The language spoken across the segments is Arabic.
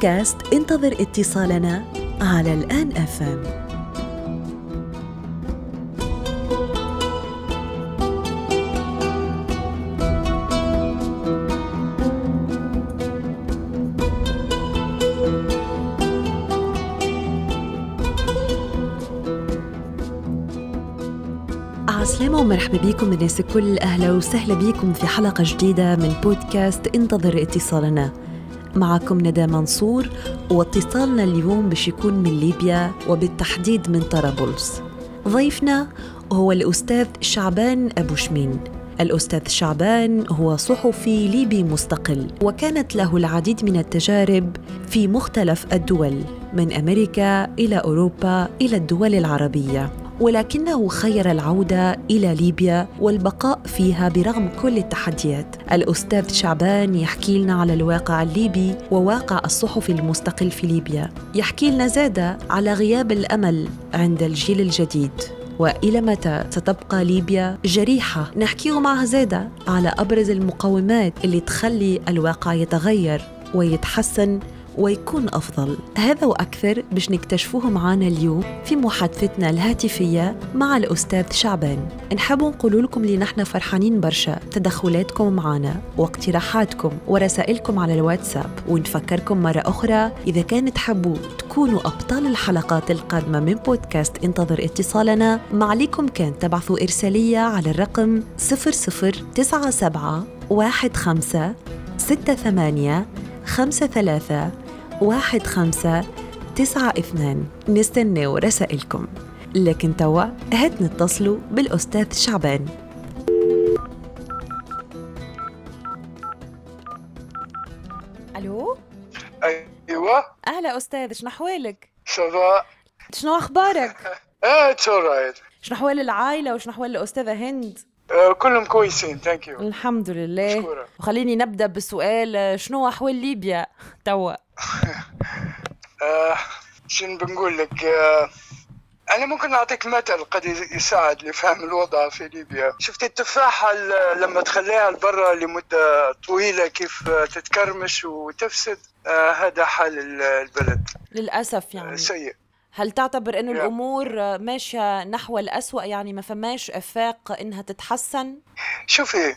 بودكاست انتظر اتصالنا على الآن أفهم. ومرحبا بكم الناس الكل أهلا وسهلا بكم في حلقة جديدة من بودكاست انتظر اتصالنا. معكم ندى منصور واتصالنا اليوم باش يكون من ليبيا وبالتحديد من طرابلس. ضيفنا هو الأستاذ شعبان أبو شمين. الأستاذ شعبان هو صحفي ليبي مستقل وكانت له العديد من التجارب في مختلف الدول من أمريكا إلى أوروبا إلى الدول العربية. ولكنه خير العودة إلى ليبيا والبقاء فيها برغم كل التحديات. الأستاذ شعبان يحكي لنا على الواقع الليبي وواقع الصحفي المستقل في ليبيا. يحكي لنا زادة على غياب الأمل عند الجيل الجديد. وإلى متى ستبقى ليبيا جريحة؟ نحكيه مع زاده على أبرز المقومات اللي تخلي الواقع يتغير ويتحسن ويكون أفضل. هذا وأكثر باش نكتشفوه معنا اليوم في محادثتنا الهاتفية مع الأستاذ شعبان. نحب نقول لكم اللي نحن فرحانين برشا. تدخلاتكم معنا واقتراحاتكم ورسائلكم على الواتساب. ونفكركم مرة أخرى إذا كان تحبوا تكونوا أبطال الحلقات القادمة من بودكاست انتظر اتصالنا. ما عليكم كان تبعثوا إرسالية على الرقم 0097 15 68 خمسة ثلاثة واحد خمسة تسعة اثنان نستناو رسائلكم لكن توا هات نتصلوا بالأستاذ شعبان ألو أيوه أهلا أستاذ شنو أحوالك؟ ça va شنو أخبارك؟ آه it's alright شنو أحوال العائلة وشنو أحوال الأستاذة هند؟ كلهم كويسين thank you الحمد لله مشكورة. وخليني نبدأ بالسؤال شنو أحوال ليبيا توا؟ آه شنو بنقول لك آه أنا ممكن أعطيك مثل قد يساعد لفهم الوضع في ليبيا. شفت التفاحة ال- لما تخليها لبرا لمدة طويلة كيف آه، تتكرمش وتفسد آه هذا حال ال- البلد. للأسف آه يعني سيء. هل تعتبر إنه Yeah. الأمور ماشية نحو الأسوأ؟ يعني ما فماش آفاق إنها تتحسن؟ شوفي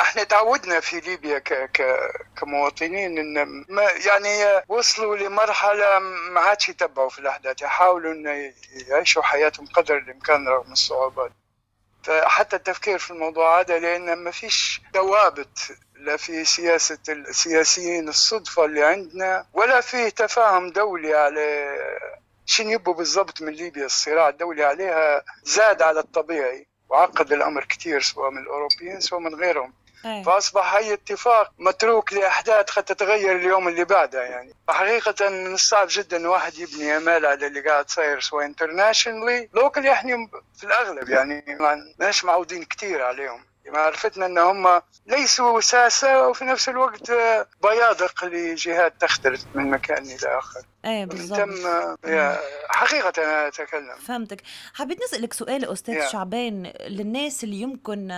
إحنا تعودنا في ليبيا ك ك كمواطنين إن ما يعني وصلوا لمرحلة ما عادش يتبعوا في الأحداث يحاولوا إن يعيشوا حياتهم قدر الإمكان رغم الصعوبات. فحتى التفكير في الموضوع هذا لأن ما فيش ثوابت لا في سياسة السياسيين الصدفة اللي عندنا ولا في تفاهم دولي على شنو يبوا بالضبط من ليبيا. الصراع الدولي عليها زاد على الطبيعي. وعقد الأمر كثير سواء من الأوروبيين سواء من غيرهم. فأصبح أي اتفاق متروك لأحداث قد تتغير اليوم اللي بعدها يعني. حقيقة من الصعب جدا واحد يبني امال على اللي قاعد صاير سواء internationally local يعني في الأغلب يعني. ما مش معودين كثير عليهم. معرفتنا إن هم ليسوا ساسة وفي نفس الوقت بيادق لجهات تختلف من مكان إلى آخر. إيه بالضبط. تم حقيقة أنا أتكلم. فهمتك. حبيت نسألك سؤال أستاذ Yeah. شعبان للناس اللي يمكن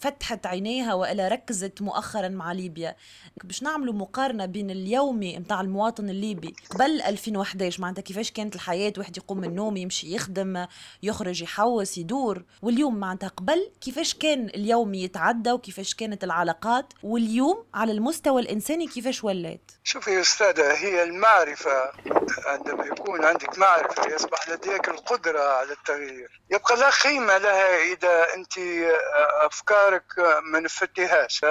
فتحت عينيها وإلا ركزت مؤخرا مع ليبيا باش نعملوا مقارنة بين اليومي متاع المواطن الليبي قبل 2011 معناتها كيفاش كانت الحياة؟ واحد يقوم من النوم يمشي يخدم يخرج يحوس يدور. واليوم معناتها قبل كيفاش كان اليومي يتعدى وكيفاش كانت العلاقات؟ واليوم على المستوى الإنساني كيفاش ولات؟ شوفي يا أستاذة هي المعرفة عندما يكون عندك معرفة يصبح لديك القدرة على التغيير. يبقى لا قيمة لها إذا أنت أفكارك ما نفتيهاش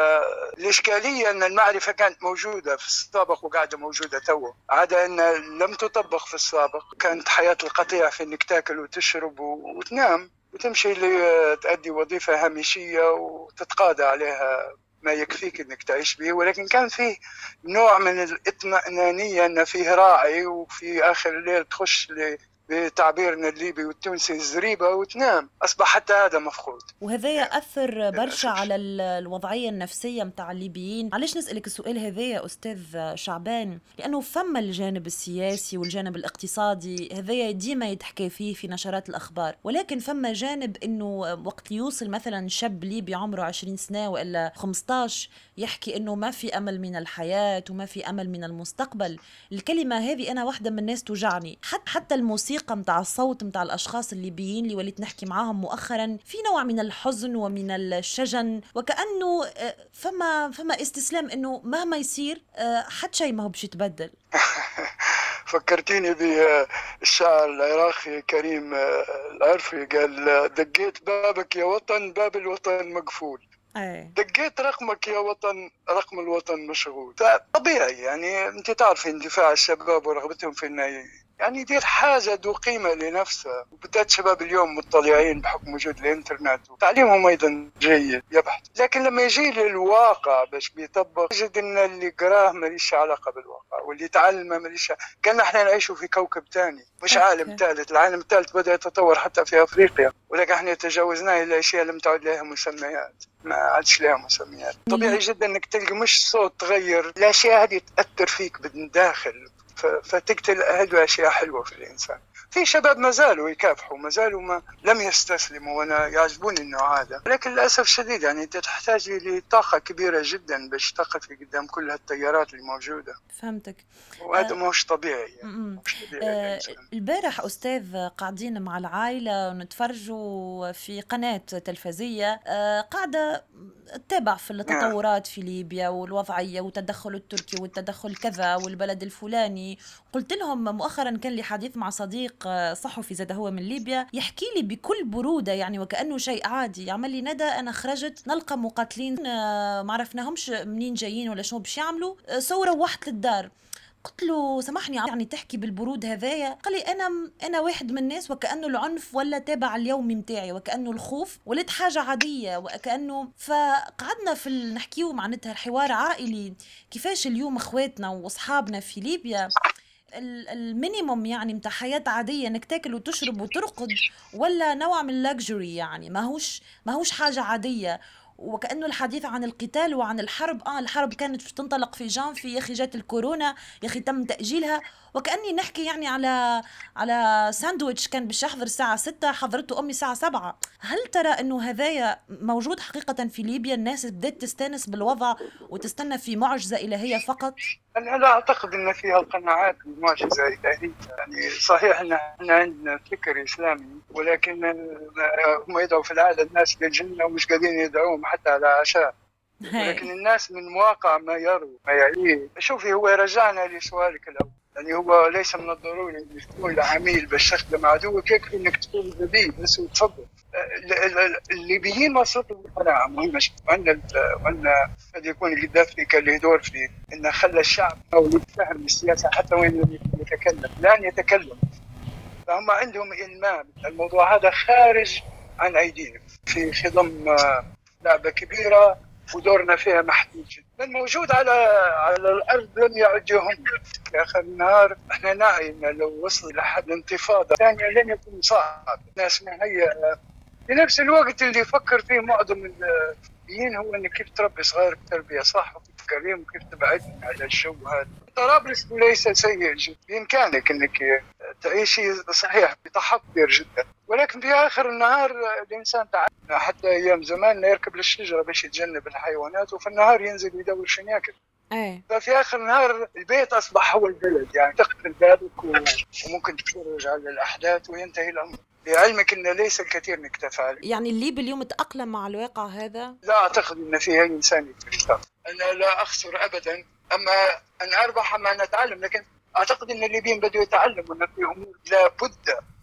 الإشكالية أن المعرفة كانت موجودة في السابق وقاعدة موجودة تو عدا أن لم تطبق في السابق. كانت حياة القطيع في أنك تاكل وتشرب وتنام. وتمشي لتأدي وظيفة هامشية وتتقاضى عليها ما يكفيك إنك تعيش به ولكن كان فيه نوع من الإطمئنانية إن فيه راعي وفي آخر الليل تخش بتعبيرنا الليبي والتونسي الزريبة وتنام. أصبح حتى هذا مفقود. وهذا يأثر برشا على الوضعية النفسية متاع الليبيين. علاش نسألك السؤال هذا يا أستاذ شعبان؟ لأنه فما الجانب السياسي والجانب الاقتصادي هذايا ديما يتحكى فيه في نشرات الأخبار. ولكن فما جانب إنه وقت يوصل مثلا شاب ليبي عمره 20 سنة وإلا 15 يحكي إنه ما في أمل من الحياة وما في أمل من المستقبل. الكلمة هذه أنا واحدة من الناس توجعني. حتى حتى الموسيقى متاع الصوت متاع الأشخاص الليبيين اللي وليت نحكي معاهم مؤخرا. في نوع من الحزن ومن الشجن. وكأنه آه، فما فما استسلام إنه مهما يصير آه، حتى شيء ما هو باش يتبدل فكرتيني بالشاعر العراقي كريم آه، العرفي. قال دقيت بابك يا وطن باب الوطن مقفول. أي. دقيت رقمك يا وطن رقم الوطن مشغول. طبيعي يعني أنت تعرفي اندفاع الشباب ورغبتهم في إنه يعني يدير حاجة ذو قيمة لنفسه. وبالذات شباب اليوم مطلعين بحكم وجود الإنترنت وتعليمهم أيضا جيد يبحث. لكن لما يجي للواقع باش بيطبق يجد إن اللي قراه ماليش علاقة بالواقع واللي تعلمه ماليش كان إحنا نعيش في كوكب ثاني مش عالم ثالث العالم الثالث بدأ يتطور حتى في أفريقيا. ولكن إحنا تجاوزناه إلى أشياء لم تعد لها مسميات. ما عادش لها مسميات. طبيعي جدا إنك تلقى مش صوت تغير. الأشياء هذه تأثر فيك من داخل فتقتل هذه اشياء حلوة في الإنسان. في شباب ما زالوا يكافحوا ما زالوا ما لم يستسلموا وأنا يعجبوني النوع هذا. لكن للأسف الشديد يعني أنت تحتاج لطاقة كبيرة جدا باش تقفي قدام كل هالتيارات الموجوده فهمتك. وهذا آه مش طبيعي يعني مش طبيعي آه البارح أستاذ قاعدين مع العائلة ونتفرجوا في قناة تلفزية آه قاعدة تتابع في التطورات في ليبيا والوضعية والتدخل التركي والتدخل كذا والبلد الفلاني. قلت لهم مؤخرا كان لي حديث مع صديق صحفي زاد هو من ليبيا يحكي لي بكل برودة يعني وكأنه شيء عادي. يعمل لي ندى أنا خرجت نلقى مقاتلين آه، ما عرفناهمش منين جايين ولا شنو باش يعملوا. آه، سو روحت للدار. قلت له سامحني يعني تحكي بال برود هذايا؟ قال لي أنا أنا واحد من الناس وكأنه العنف ولات تابع اليومي متاعي وكأنه الخوف ولات حاجة عادية وكأنه فقعدنا في نحكيو معناتها الحوار عائلي. كيفاش اليوم إخواتنا وأصحابنا في ليبيا؟ ال minimum يعني متاع حياة عادية إنك تاكل وتشرب وترقد ولا نوع من ال luxury يعني؟ ماهوش ماهوش حاجة عادية. وكأنه الحديث عن القتال وعن الحرب. آه الحرب كانت تنطلق في جانفي يا أخي جات الكورونا يا أخي تم تأجيلها. وكأني نحكي يعني على على ساندويتش كان باش يحضر الساعة 6 حضرته أمي الساعة 7 هل ترى أنه هذايا موجود حقيقة في ليبيا؟ الناس بدأت تستأنس بالوضع وتستنى في معجزة إلهية فقط؟ أنا لا أعتقد أن فيها القناعات بالمعجزة الإلهية. يعني صحيح أن إحنا عندنا فكر إسلامي ولكن هم يدعوا في العاده الناس للجنة ومش قادرين يدعوهم حتى على عشاء. لكن الناس من واقع ما يروا ما يعيه شوفي هو يرجعنا لسؤالك الأول. يعني هو ليس من الضروري انك تكون عميل باش تخدم عدوك يكفي إنك تكون ذبيب بس وتفضل الليبيين وصلوا قناعه مهمه وأن وأن قد يكون القذافي كان له دور في انه خلى الشعب أو يتفهم السياسة حتى وين لم يتكلم. لن يتكلم. فهم عندهم المام الموضوع هذا خارج عن أيديهم. في خضم لعبة كبيرة ودورنا فيها محدود جدا. الموجود على على الأرض لم يعدهم. في اخر النهار إحنا نعي لو وصل لحد انتفاضة. ثانية لن يكون صعب الناس مهيئه في نفس الوقت اللي يفكر فيه معظم الليبيين هو إنك كيف تربي صغارك تربيه صح؟ وكيف تكريم وكيف تبعدهم على الجو هذا. طرابلس ليس سيء جدا. بإمكانك إنك تعيشي صحيح بتحضر جدا. ولكن في آخر النهار الإنسان تعلم حتى أيام زمان يركب للشجره باش يتجنب الحيوانات وفي النهار ينزل يدور شنو ياكل. إيه. ففي آخر النهار البيت أصبح هو البلد يعني تقفل بابك وممكن تتفرج على الأحداث وينتهي الأمر. لعلمك إن ليس الكثير إنك تفعل. يعني الليب اليوم تأقلم مع الواقع هذا؟ لا أعتقد إن في أي إنسان يقدر أنا لا أخسر ابدا. أما أن أربح ما نتعلم لكن أعتقد إن الليبيين بدوا يتعلموا أن في أمور لابد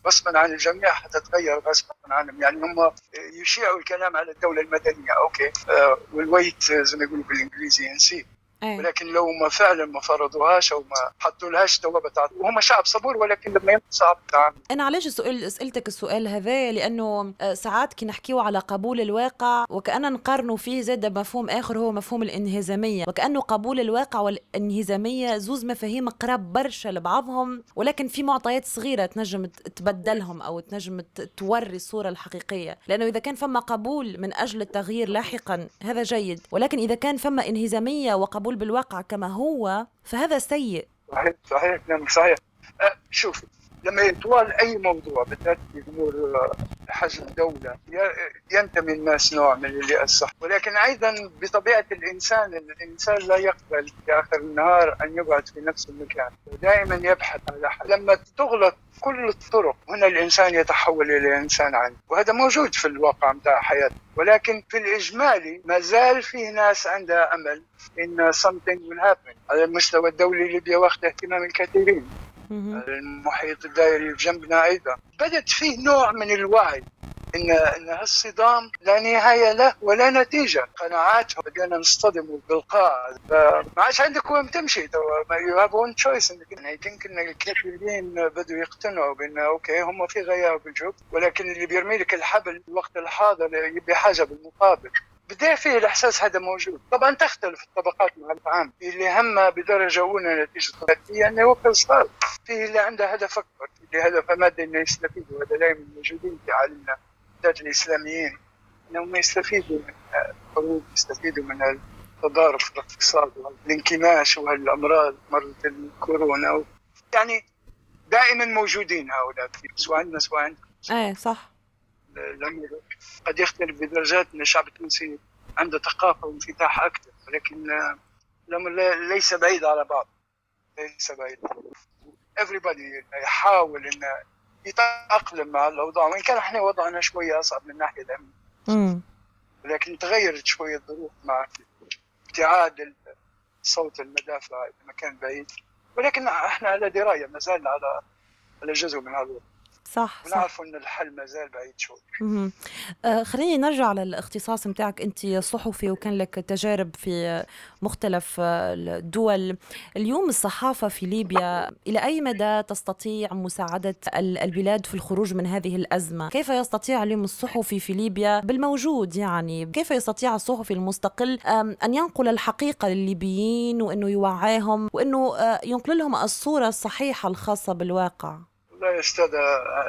غصبا عن الجميع حتتغير غصبا عنهم. يعني هم يشيعوا الكلام على الدولة المدنية. okay. آه وال wait زي ما يقولوا بالإنجليزي أيه. ولكن لو ما فعلا ما فرضوهاش أو ما حطوا لهاش ثوابت وهم شعب صبور ولكن لما صعب التعامل أنا علاش السؤال سألتك السؤال هذا لأنه آه، ساعات كي نحكيو على قبول الواقع وكأن نقارنوا فيه زاد مفهوم آخر هو مفهوم الانهزامية. وكأنه قبول الواقع والانهزامية زوز مفاهيم قراب برشا لبعضهم ولكن في معطيات صغيرة تنجم تبدلهم أو تنجم توري الصورة الحقيقية. لأنه إذا كان فما قبول من أجل التغيير لاحقا هذا جيد. ولكن إذا كان فما انهزامية وقبول بالواقع كما هو فهذا سيء. صحيح صحيح نعم صحيح. أه شوف لما يطول أي موضوع بالذات في أمور حجم دوله ينتمي الناس نوع من اللي الصح ولكن أيضا بطبيعة الإنسان الإنسان لا يقبل في آخر النهار أن يقعد في نفس المكان. دائما يبحث على حل لما تغلط كل الطرق هنا الإنسان يتحول إلى إنسان عنيف وهذا موجود في الواقع نتاع حياته. ولكن في الإجمالي ما زال فيه ناس عندها أمل ان something will happen على المستوى الدولي ليبيا واخذ اهتمام الكثيرين. المحيط الدائري بجنبنا أيضا. بدت فيه نوع من الوعي ان إن هالصدام لا نهاية له ولا نتيجة. قناعاتهم بدينا نصطدم بالقاع. ما عادش عندك وين تمشي. توا you have one choice I think إن الكثيرين بدوا يقتنعوا بان okay هم في غياب بالجوب ولكن اللي بيرمي لك الحبل في الوقت الحاضر يبي حاجة بالمقابل. بدأ فيه الإحساس هذا موجود. طبعا تختلف الطبقات مع العام. اللي هم بدرجة أولى نتيجة. ذاتيه انه يوكل صار. فيه اللي عنده هدف اكبر اللي هدف مادي إنه يستفيد وهذا دائما موجودين في عالمنا بالذات الإسلاميين إنهم يستفيدوا من الحروب يستفيدوا من التضارب في الاقتصاد والانكماش وهالامراض مرض الكورونا يعني دائما موجودين هؤلاء سواء عندنا سواء عندنا إيه صح. الأمر قد يختلف بدرجات إن الشعب التونسي عنده ثقافة وانفتاح أكثر ولكن الأمر ليس بعيد على بعض ليس بعيد. Everybody يحاول انه يتأقلم مع الأوضاع وإن كان إحنا وضعنا شوية أصعب من الناحيه الامنيه ولكن تغيرت شوية الظروف مع ابتعاد صوت المدافع مكان بعيد. ولكن إحنا على دراية ما زالنا على على جزء من هذا صح ونعرف إن الحل ما زال بعيد شوي. آه خليني نرجع للاختصاص نتاعك. أنت صحفي وكان لك تجارب في مختلف الدول. اليوم الصحافة في ليبيا إلى أي مدى تستطيع مساعدة البلاد في الخروج من هذه الأزمة؟ كيف يستطيع اليوم الصحفي في ليبيا بالموجود يعني؟ كيف يستطيع الصحفي المستقل أن ينقل الحقيقة للليبيين وإنه يوعيهم وإنه آه، ينقل لهم الصورة الصحيحة الخاصة بالواقع؟ والله يا أستاذ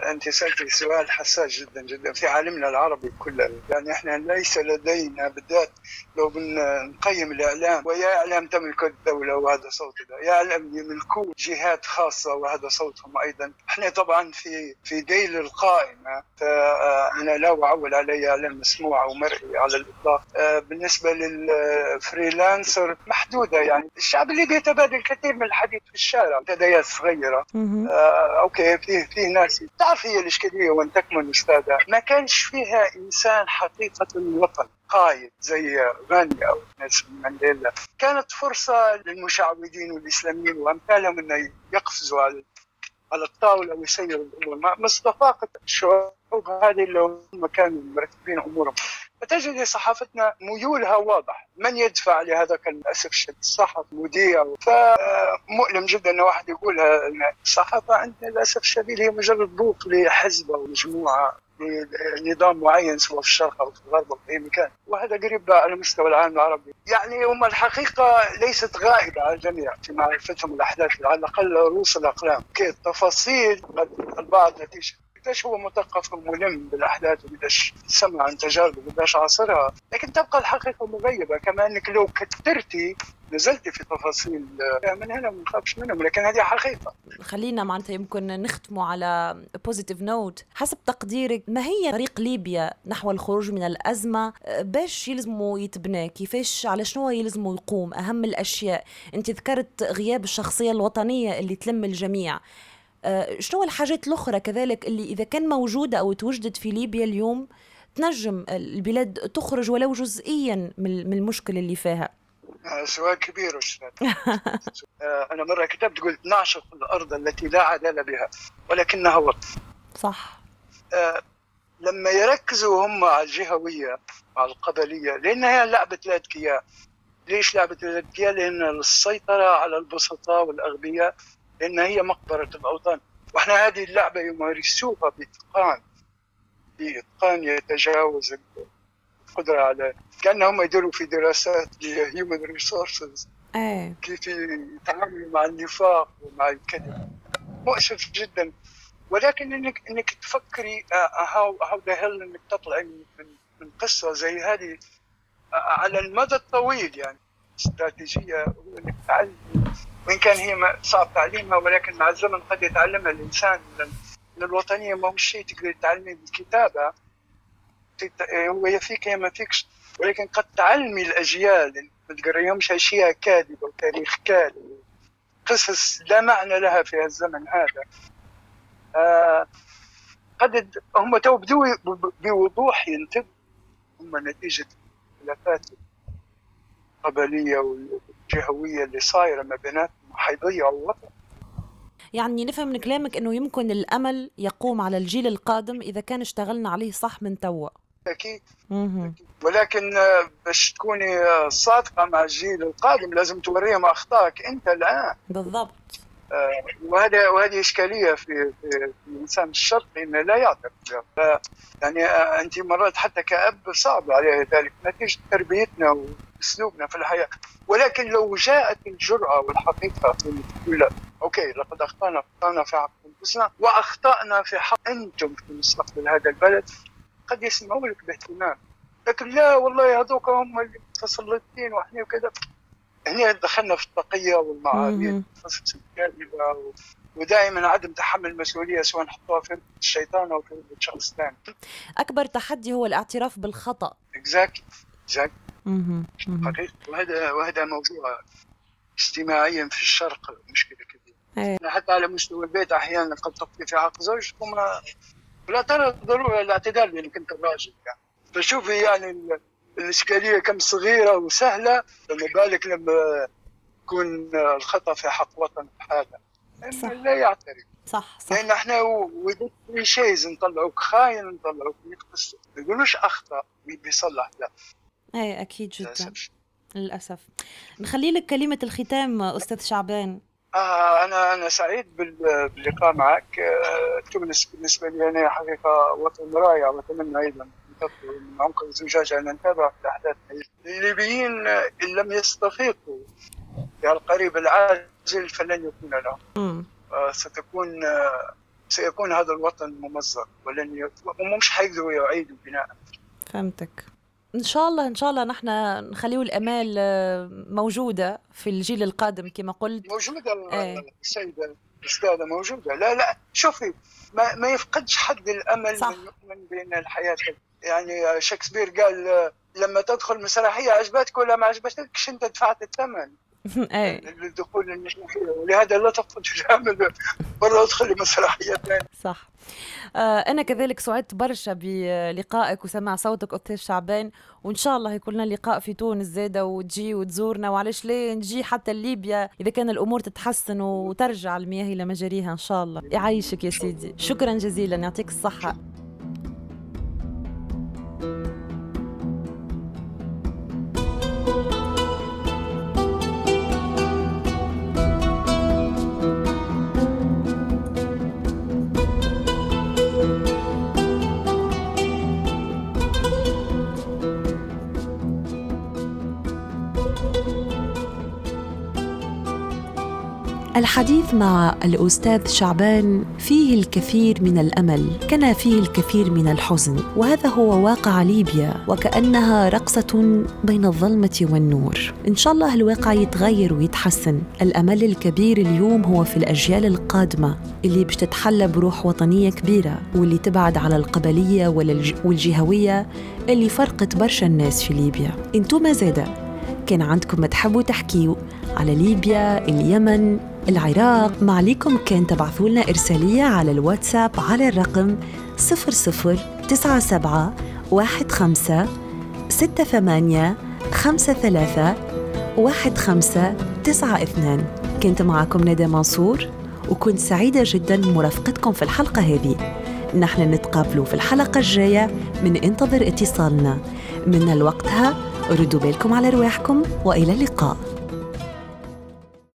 انت سالتي سؤال حساس جدا جدا في عالمنا العربي كله. يعني إحنا ليس لدينا بالذات لو بنقيم الإعلام ويا إعلام تملك الدولة وهذا صوت يا إعلام يملكوه جهات خاصة وهذا صوتهم أيضا. إحنا طبعا في في ديل القائمة. فأنا لا أعول علي إعلام مسموع أو مرئي على الإطلاق. بالنسبة لل freelancer محدودة. يعني الشعب اللي بيتبادل كثير من الحديث في الشارع. منتديات صغيرة. آه okay فيه فيه ناس. تعرف هي الإشكالية وين تكمن أستاذة؟ ما كانش فيها إنسان حقيقة الوطن قائد زي غاني أو نيلسون مانديلا. كانت فرصة للمشعوذين والإسلاميين وأمثالهم إنه يقفزوا على على الطاولة ويسيروا الأمور. مصداقيه الشعوب هذه اللي هم كانوا مرتبين أمورهم. فتجد صحافتنا ميولها واضح. من يدفع لهذاك للاسف الشديد الصحف مذيع فمؤلم جدا إن واحد يقولها إن الصحافة عندنا للاسف الشديد هي مجرد بوق لحزب أو مجموعه لنظام معين سواء في الشرق أو في الغرب أو في أي مكان. وهذا قريب على مستوى العالم العربي. يعني هم الحقيقة ليست غائبة على الجميع في معرفتهم الأحداث على الأقل رؤوس الأقلام. تفاصيل البعض نتيجة. قديش هو مثقف وملم بالأحداث وقديش سمع عن تجارب وقديش عاصرها. لكن تبقى الحقيقة مغيبة كما إنك لو كثرتي نزلتي في تفاصيل من هنا ما نخافش منهم لكن هذه حقيقة. خلينا معناتها يمكن نختموا على positive note حسب تقديرك ما هي طريق ليبيا نحو الخروج من الأزمة؟ باش يلزموا يتبنى؟ كيفاش؟ على شنو يلزموا يقوم؟ أهم الأشياء. أنت ذكرت غياب الشخصية الوطنية اللي تلم الجميع. آه، شنو الحاجات الأخرى كذلك اللي إذا كان موجودة أو توجدت في ليبيا اليوم تنجم البلاد تخرج ولو جزئيا من المشكلة اللي فيها؟ آه، سؤال كبير أستاذ. آه، أنا مرة كتبت قلت نعشق الأرض التي لا عدالة بها ولكنها وطن صح. لما يركزوا هم على الجهوية على القبلية لأنها لعبة لا أذكياء ليش لعبة الأذكياء؟ لأن للسيطرة على البسطاء والأغبياء لأن هي مقبرة الأوطان. وإحنا هذه اللعبة يمارسوها بإتقان بإتقان يتجاوز القدرة على كأنهم يديروا في دراسات human resources كيف يتعاملوا مع النفاق ومع الكذب. مؤسف جدا. ولكن إنك إنك تفكري how how the hell إنك تطلعي من من قصة زي هذه على المدى الطويل يعني. استراتيجية إنك تعلمي. وإن كان هي صعب تعليمها ولكن مع الزمن قد يتعلمها الإنسان. الوطنية ما هو شيء تقدر تعلمي بالكتابة. هو يفيك يا ما فيكش. ولكن قد تعلمي الأجيال. ما تقريهمش أشياء كاذبة وتاريخ كاذب. قصص لا معنى لها في الزمن هذا. آه قد هم تو بدوا بوضوح ينتبهوا هم نتيجة الخلافات القبلية والجهوية اللي صايرة ما بيناتهم. حيضيعوا الوطن. يعني نفهم من كلامك إنه يمكن الأمل يقوم على الجيل القادم إذا كان اشتغلنا عليه صح من توا أكيد. ولكن آه، باش تكوني آه، صادقة مع الجيل القادم لازم توريهم أخطائك أنت الآن. بالضبط. آه، وهذا وهذه إشكالية في في, في الإنسان الشرقي انه لا يعترف يعني أنت مرات حتى كأب صعب عليه ذلك. نتيجة تربيتنا واسلوبنا في الحياة. ولكن لو جاءت الجرأة والحقيقة في تقول أوكي لقد أخطأنا أخطأنا في حق أنفسنا وأخطأنا في حق أنتم في مستقبل هذا البلد. قد يسمعوا لك باهتمام. لكن لا والله هذوك هم اللي متسلطين وإحنا وكذا. هنا دخلنا في التقية الكاذبة ودائما عدم تحمل المسؤولية سواء نحطوها في الشيطان أو في شخص ثاني أكبر تحدي هو الاعتراف بالخطأ. exactly exactly وهذا وهذا موضوع اجتماعيا في الشرق مشكلة كبيرة. أيه. حتى على مستوى البيت أحيانا قد تخطي في حق زوجك لا ترى ضرورة الاعتدال لأنك كنت راجل يعني. فشوفي يعني الإشكالية كم صغيرة وسهلة فما بالك لما يكون الخطأ في حق وطن هذا. لا يعترف. صح صح. لأن إحنا شيز نطلعوك خاين نطلعوك ما يقولوش أخطأ بيصلح لا. اي أكيد جدا. للأسف, للأسف. نخلي لك كلمة الختام أستاذ شعبان. آه أنا أنا سعيد باللقاء معك. آه تونس بالنسبة لي أنا حقيقة وطن رائع وأتمنى أيضا من عمق الزجاجة أن نتابع في الاحداث الليبيين إن لم يستفيقوا في القريب العاجل فلن يكون لهم. آه ستكون آه سيكون هذا الوطن ممزق ولن ي... ومش حيقدروا يعيدوا بناء فهمتك. إن شاء الله إن شاء الله نحن نخليه الأمال آه، موجودة في الجيل القادم كما قلت موجودة إيه. السيدة الأستاذة موجودة لا لا شوفي ما, ما يفقدش حد الأمل صح. من يؤمن بأن الحياة يعني شكسبير قال آه، لما تدخل مسرحية عجبتك ولا ما عجبتكش أنت دفعت الثمن اي للدخول المسرحيه ولهذا لا تفقد الامل برا أدخل ثانية صح. آه، أنا كذلك سعدت برشا بلقائك وسمع صوتك أستاذ شعبان وإن شاء الله يكون لنا لقاء في تونس زادة وتجي وتزورنا وعلاش ليه نجي حتى ليبيا إذا كان الأمور تتحسن وترجع المياه إلى مجاريها إن شاء الله. يعيشك يا سيدي. شكرا جزيلا يعطيك الصحة. الحديث مع الأستاذ شعبان فيه الكثير من الأمل كما فيه الكثير من الحزن وهذا هو واقع ليبيا وكأنها رقصة بين الظلمة والنور. إن شاء الله الواقع يتغير ويتحسن. الأمل الكبير اليوم هو في الأجيال القادمة اللي باش تتحلى بروح وطنية كبيرة واللي تبعد على القبلية والجهوية اللي فرقت برشا الناس في ليبيا. أنتم زادة كان عندكم ما تحبوا تحكيوا على ليبيا اليمن العراق ما عليكم كان تبعثوا لنا إرسالية على الواتساب على الرقم 0097 15 68 53 1592 كنت معكم ندى منصور وكنت سعيدة جدا بمرافقتكم في الحلقة هذه. نحن نتقابلوا في الحلقة الجاية من انتظر اتصالنا. من وقتها ردوا بالكم على رواحكم وإلى اللقاء.